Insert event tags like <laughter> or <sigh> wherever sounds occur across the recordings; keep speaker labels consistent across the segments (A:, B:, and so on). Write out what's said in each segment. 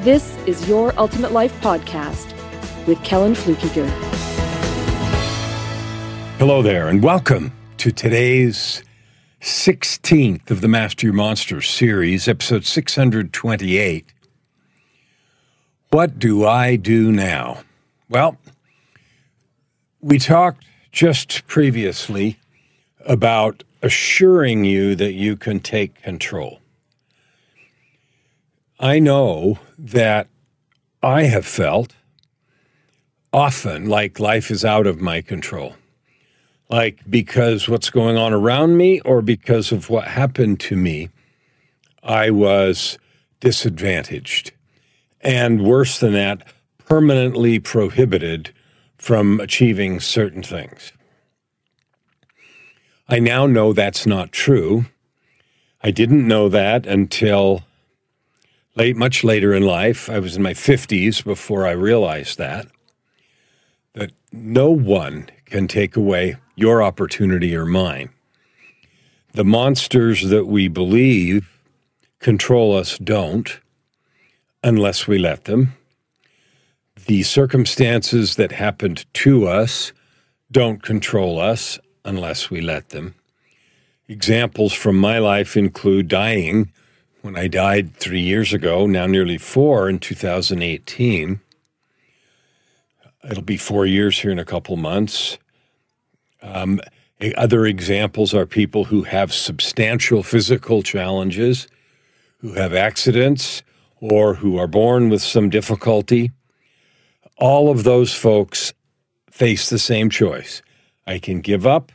A: this is Your Ultimate Life Podcast with Kellan Fluckiger.
B: Hello there, and welcome to today's 16th of the Master Your Monster series, episode 628. What do I do now? Well, we talked just previously about assuring you that you can take control. I know that I have felt often like life is out of my control. Like because what's going on around me or because of what happened to me, I was disadvantaged. And worse than that, permanently prohibited from achieving certain things. I now know that's not true. I didn't know that until late, much later in life. I was in my 50s before I realized that. That no one can take away your opportunity or mine. The monsters that we believe control us don't unless we let them. The circumstances that happened to us don't control us unless we let them. Examples from my life include dying when I died three years ago, now nearly four in 2018. It'll be four years here in a couple months. Um, other examples are people who have substantial physical challenges, who have accidents, or who are born with some difficulty. All of those folks face the same choice. I can give up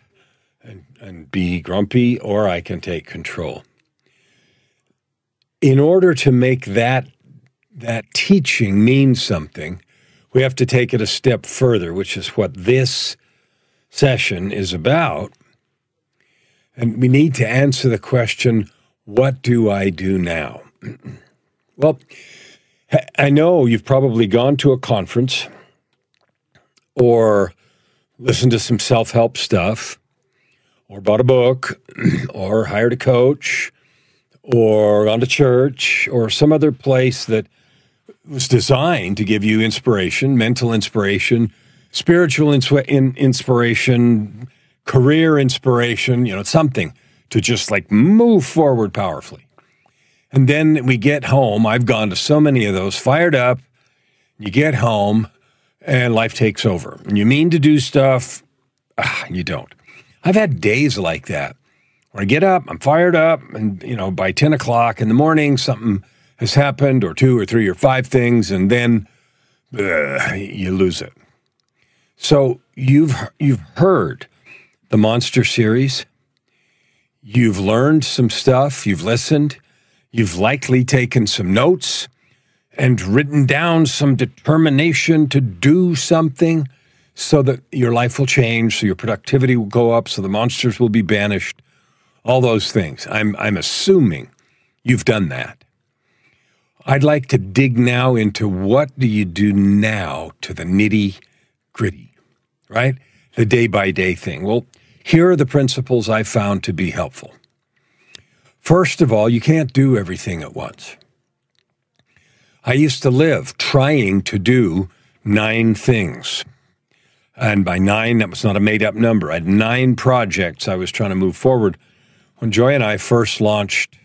B: and, and be grumpy, or I can take control in order to make that that teaching mean something, we have to take it a step further, which is what this session is about. And we need to answer the question what do I do now? <clears throat> well, I know you've probably gone to a conference or listened to some self help stuff or bought a book <clears throat> or hired a coach or gone to church or some other place that was designed to give you inspiration, mental inspiration, spiritual in- inspiration, career inspiration, you know, something to just like move forward powerfully. And then we get home. I've gone to so many of those, fired up. You get home and life takes over. And you mean to do stuff, ah, you don't. I've had days like that when I get up, I'm fired up, and you know, by 10 o'clock in the morning, something has happened, or two or three or five things, and then you lose it. So you've you've heard the monster series. You've learned some stuff. You've listened. You've likely taken some notes and written down some determination to do something so that your life will change, so your productivity will go up, so the monsters will be banished, all those things. I'm, I'm assuming you've done that. I'd like to dig now into what do you do now to the nitty gritty, right? The day by day thing. Well, here are the principles I found to be helpful. First of all, you can't do everything at once. I used to live trying to do nine things. And by nine, that was not a made up number. I had nine projects I was trying to move forward when Joy and I first launched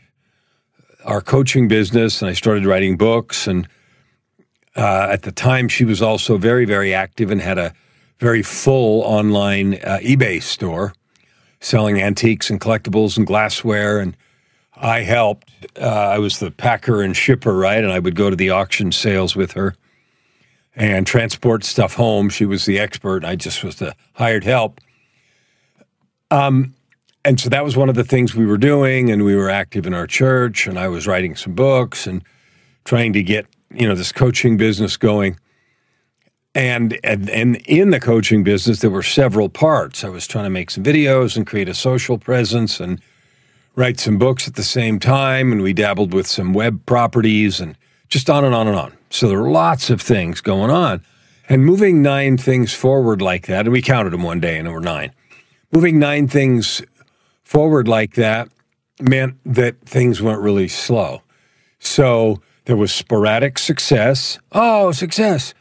B: our coaching business and I started writing books, and uh, at the time she was also very, very active and had a very full online uh, eBay store selling antiques and collectibles and glassware. And I helped. Uh, I was the packer and shipper, right? And I would go to the auction sales with her and transport stuff home. She was the expert. I just was the hired help. Um, and so that was one of the things we were doing and we were active in our church and i was writing some books and trying to get you know this coaching business going And, and and in the coaching business, there were several parts. I was trying to make some videos and create a social presence and write some books at the same time. And we dabbled with some web properties and just on and on and on. So there were lots of things going on. And moving nine things forward like that, and we counted them one day and there were nine. Moving nine things forward like that meant that things went really slow. So there was sporadic success. Oh, success.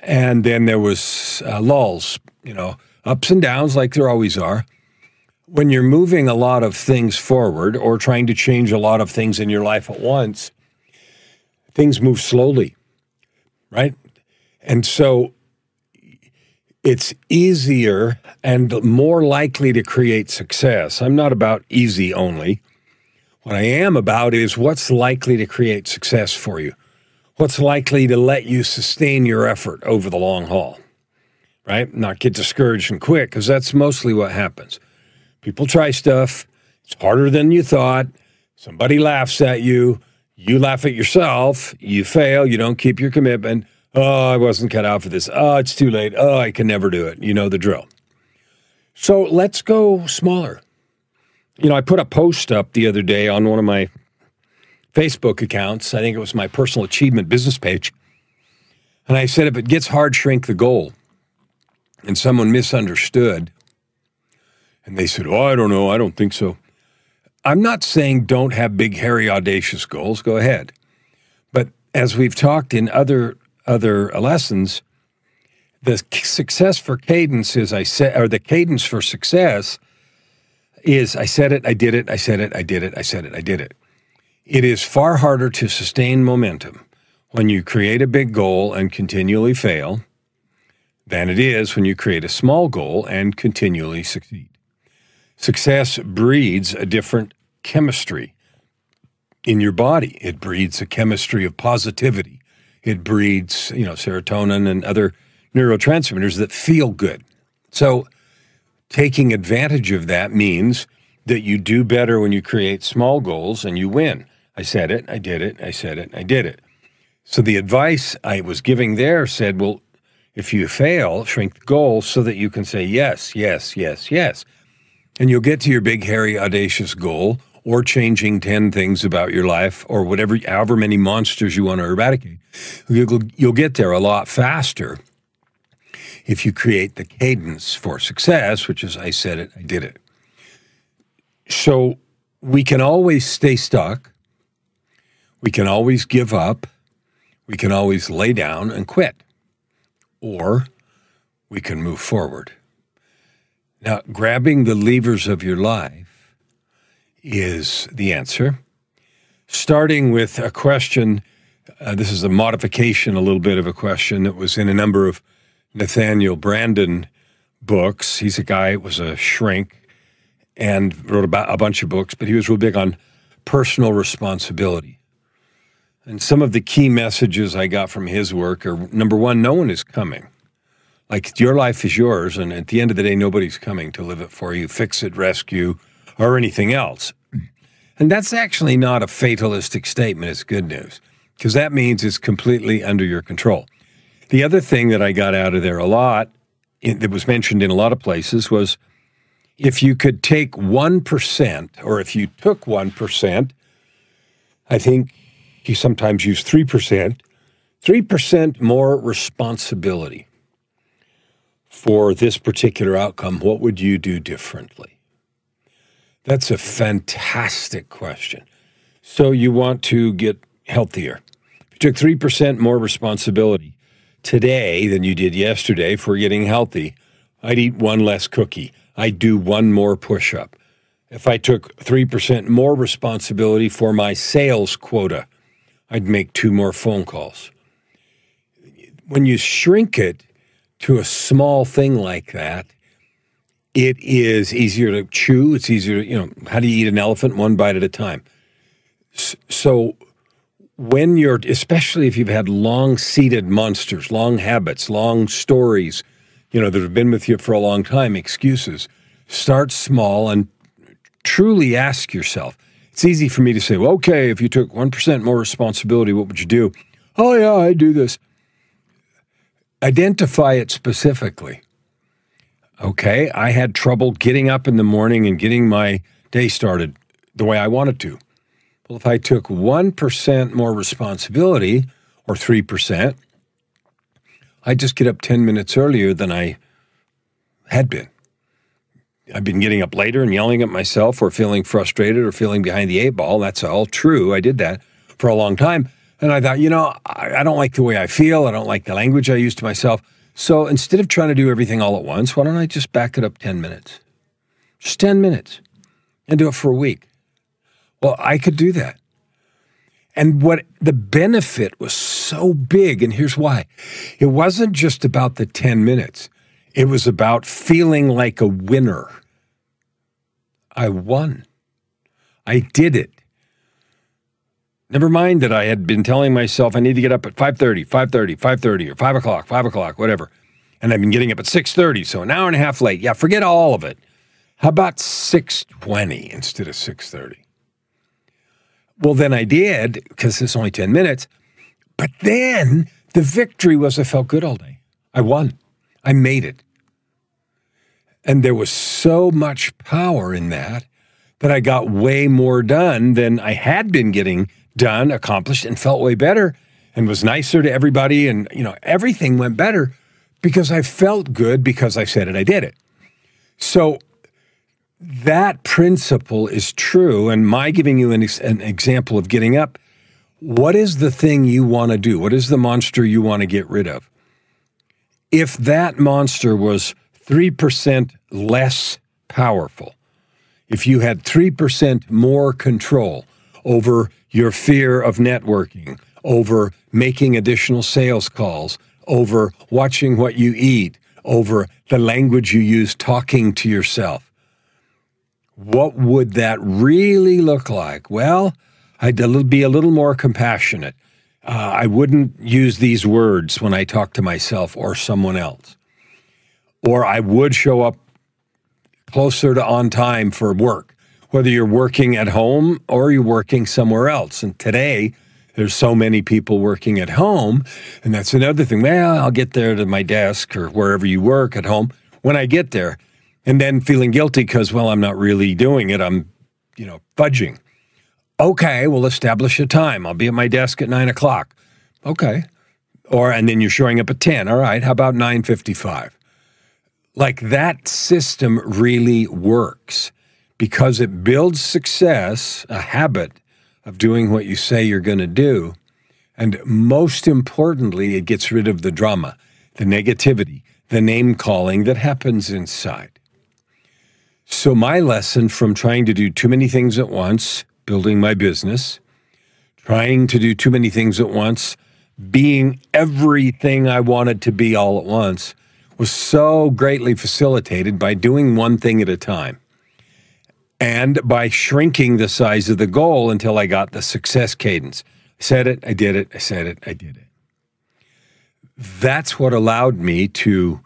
B: And then there was uh, lulls, you know, ups and downs like there always are. When you're moving a lot of things forward or trying to change a lot of things in your life at once, things move slowly, right? And so it's easier and more likely to create success. I'm not about easy only. What I am about is what's likely to create success for you. What's likely to let you sustain your effort over the long haul, right? Not get discouraged and quit, because that's mostly what happens. People try stuff, it's harder than you thought. Somebody laughs at you, you laugh at yourself, you fail, you don't keep your commitment. Oh, I wasn't cut out for this. Oh, it's too late. Oh, I can never do it. You know the drill. So let's go smaller you know, I put a post up the other day on one of my Facebook accounts. I think it was my personal achievement business page. And I said, if it gets hard, shrink the goal. And someone misunderstood. And they said, oh, I don't know. I don't think so. I'm not saying don't have big, hairy, audacious goals. Go ahead. But as we've talked in other other uh, lessons, the success for cadence is I said, or the cadence for success is I said it, I did it, I said it, I did it, I said it, I did it. It is far harder to sustain momentum when you create a big goal and continually fail than it is when you create a small goal and continually succeed. Success breeds a different chemistry in your body. It breeds a chemistry of positivity. It breeds, you know, serotonin and other neurotransmitters that feel good. So taking advantage of that means that you do better when you create small goals and you win. I said it, I did it, I said it, I did it. So the advice I was giving there said, well, if you fail, shrink the goal so that you can say yes, yes, yes, yes. And you'll get to your big, hairy, audacious goal or changing 10 things about your life or whatever, however many monsters you want to eradicate. You'll, you'll get there a lot faster if you create the cadence for success, which is I said it, I did it. So we can always stay stuck. We can always give up. We can always lay down and quit. Or we can move forward. Now, grabbing the levers of your life is the answer. Starting with a question, uh, this is a modification, a little bit of a question that was in a number of Nathaniel Branden books. He's a guy was a shrink and wrote about a bunch of books, but he was real big on personal responsibility. And some of the key messages I got from his work are number one, no one is coming. Like your life is yours, and at the end of the day, nobody's coming to live it for you, fix it, rescue, or anything else. And that's actually not a fatalistic statement. It's good news because that means it's completely under your control. The other thing that I got out of there a lot, that was mentioned in a lot of places, was if you could take 1%, or if you took 1%, I think you sometimes use 3%, 3% more responsibility for this particular outcome, what would you do differently? That's a fantastic question. So you want to get healthier. If you took 3% more responsibility, today than you did yesterday for getting healthy. I'd eat one less cookie. I'd do one more push up. If I took 3% more responsibility for my sales quota, I'd make two more phone calls. When you shrink it to a small thing like that, it is easier to chew. It's easier to, you know, how do you eat an elephant one bite at a time? So when you're, especially if you've had long seated monsters, long habits, long stories, you know, that have been with you for a long time, excuses, start small and truly ask yourself. It's easy for me to say, well, okay, if you took 1% more responsibility, what would you do? Oh, yeah, I do this. identify it specifically. Okay, I had trouble getting up in the morning and getting my day started the way I wanted to. Well, if I took 1% more responsibility or 3%, I'd just get up 10 minutes earlier than I had been. I've been getting up later and yelling at myself or feeling frustrated or feeling behind the eight ball. That's all true. I did that for a long time. And I thought, you know, I, I don't like the way I feel. I don't like the language I use to myself. So instead of trying to do everything all at once, why don't I just back it up 10 minutes? Just 10 minutes and do it for a week. Well, I could do that. And what the benefit was so big, and here's why it wasn't just about the 10 minutes, it was about feeling like a winner. I won. I did it. Never mind that I had been telling myself I need to get up at 5.30, 5.30, 5.30, or 5 o'clock, 5 o'clock, whatever. And I've been getting up at 6.30, so an hour and a half late. Yeah, forget all of it. How about 6.20 instead of 6.30? Well, then I did because it's only 10 minutes. But then the victory was I felt good all day. I won. I made it. And there was so much power in that that I got way more done than I had been getting done, accomplished, and felt way better and was nicer to everybody. And, you know, everything went better because I felt good because I said it, I did it. So that principle is true. And my giving you an, an example of getting up, what is the thing you want to do? What is the monster you want to get rid of? If that monster was 3% less powerful, if you had 3% more control over your fear of networking, over making additional sales calls, over watching what you eat, over the language you use talking to yourself, what would that really look like? Well, I'd be a little more compassionate. Uh, I wouldn't use these words when I talk to myself or someone else. Or I would show up closer to on time for work, whether you're working at home or you're working somewhere else. And today, there's so many people working at home. And that's another thing. Well, I'll get there to my desk or wherever you work at home when I get there and then feeling guilty because, well, I'm not really doing it. I'm, you know, fudging. Okay, we'll establish a time. I'll be at my desk at nine o'clock. Okay. Or, and then you're showing up at 10. All right. How about 955? Like that system really works because it builds success, a habit of doing what you say you're going to do. And most importantly, it gets rid of the drama, the negativity, the name calling that happens inside. So, my lesson from trying to do too many things at once, building my business, trying to do too many things at once, being everything I wanted to be all at once, was so greatly facilitated by doing one thing at a time and by shrinking the size of the goal until I got the success cadence. I said it, I did it, I said it, I did it. That's what allowed me to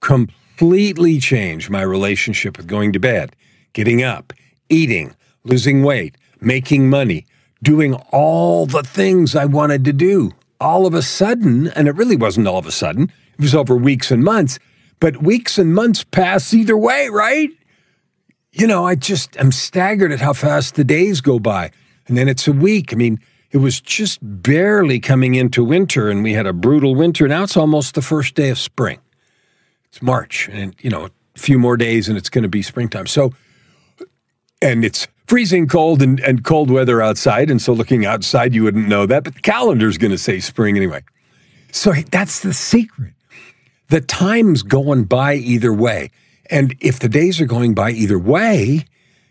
B: completely change my relationship with going to bed, getting up, eating, losing weight, making money, doing all the things I wanted to do. All of a sudden, and it really wasn't all of a sudden, it was over weeks and months, but weeks and months pass either way, right? You know, I just am staggered at how fast the days go by. And then it's a week. I mean, it was just barely coming into winter, and we had a brutal winter. Now it's almost the first day of spring. It's March, and you know, a few more days, and it's going to be springtime. So, and it's freezing cold and, and cold weather outside. And so, looking outside, you wouldn't know that, but the calendar's going to say spring anyway. So, that's the secret. The time's going by either way. And if the days are going by either way,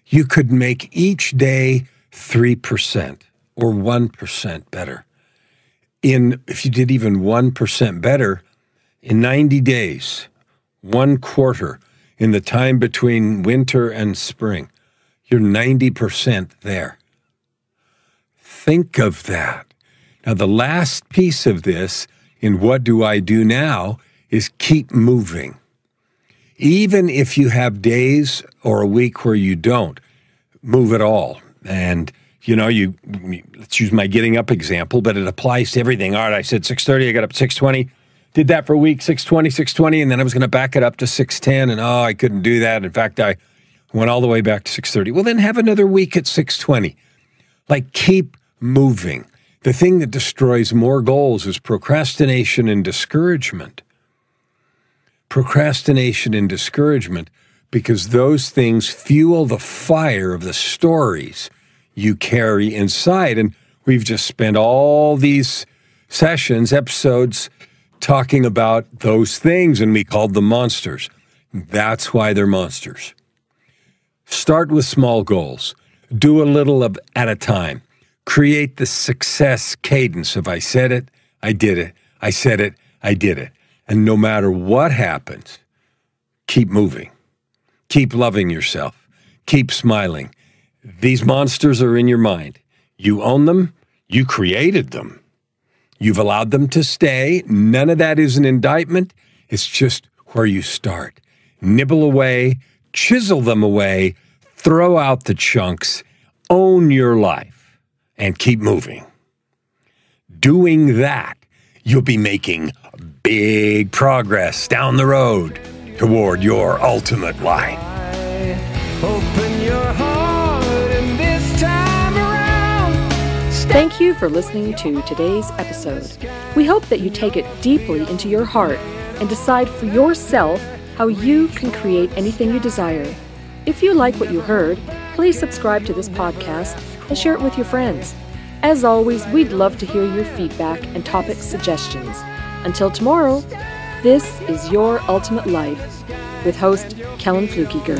B: you could make each day 3% or 1% better. In if you did even 1% better in 90 days, one quarter in the time between winter and spring. You're 90% there. Think of that. Now, the last piece of this in what do I do now is keep moving. Even if you have days or a week where you don't move at all. And, you know, you let's use my getting up example, but it applies to everything. All right, I said 6:30, I got up 6:20 did that for a week, 620, 620, and then I was going to back it up to 610, and oh, I couldn't do that. In fact, I went all the way back to 630. Well, then have another week at 620. Like, keep moving. The thing that destroys more goals is procrastination and discouragement. Procrastination and discouragement, because those things fuel the fire of the stories you carry inside. And we've just spent all these sessions, episodes, talking about those things, and we called them monsters. That's why they're monsters. Start with small goals. Do a little of at a time. Create the success cadence If I said it, I did it, I said it, I did it. And no matter what happens, keep moving. Keep loving yourself. Keep smiling. These monsters are in your mind. You own them, you created them. You've allowed them to stay. None of that is an indictment. It's just where you start. Nibble away, chisel them away, throw out the chunks, own your life, and keep moving. Doing that, you'll be making big progress down the road toward your ultimate life.
A: Thank you for listening to today's episode. We hope that you take it deeply into your heart and decide for yourself how you can create anything you desire. If you like what you heard, please subscribe to this podcast and share it with your friends. As always, we'd love to hear your feedback and topic suggestions. Until tomorrow, this is Your Ultimate Life with host Kellan Fluckiger.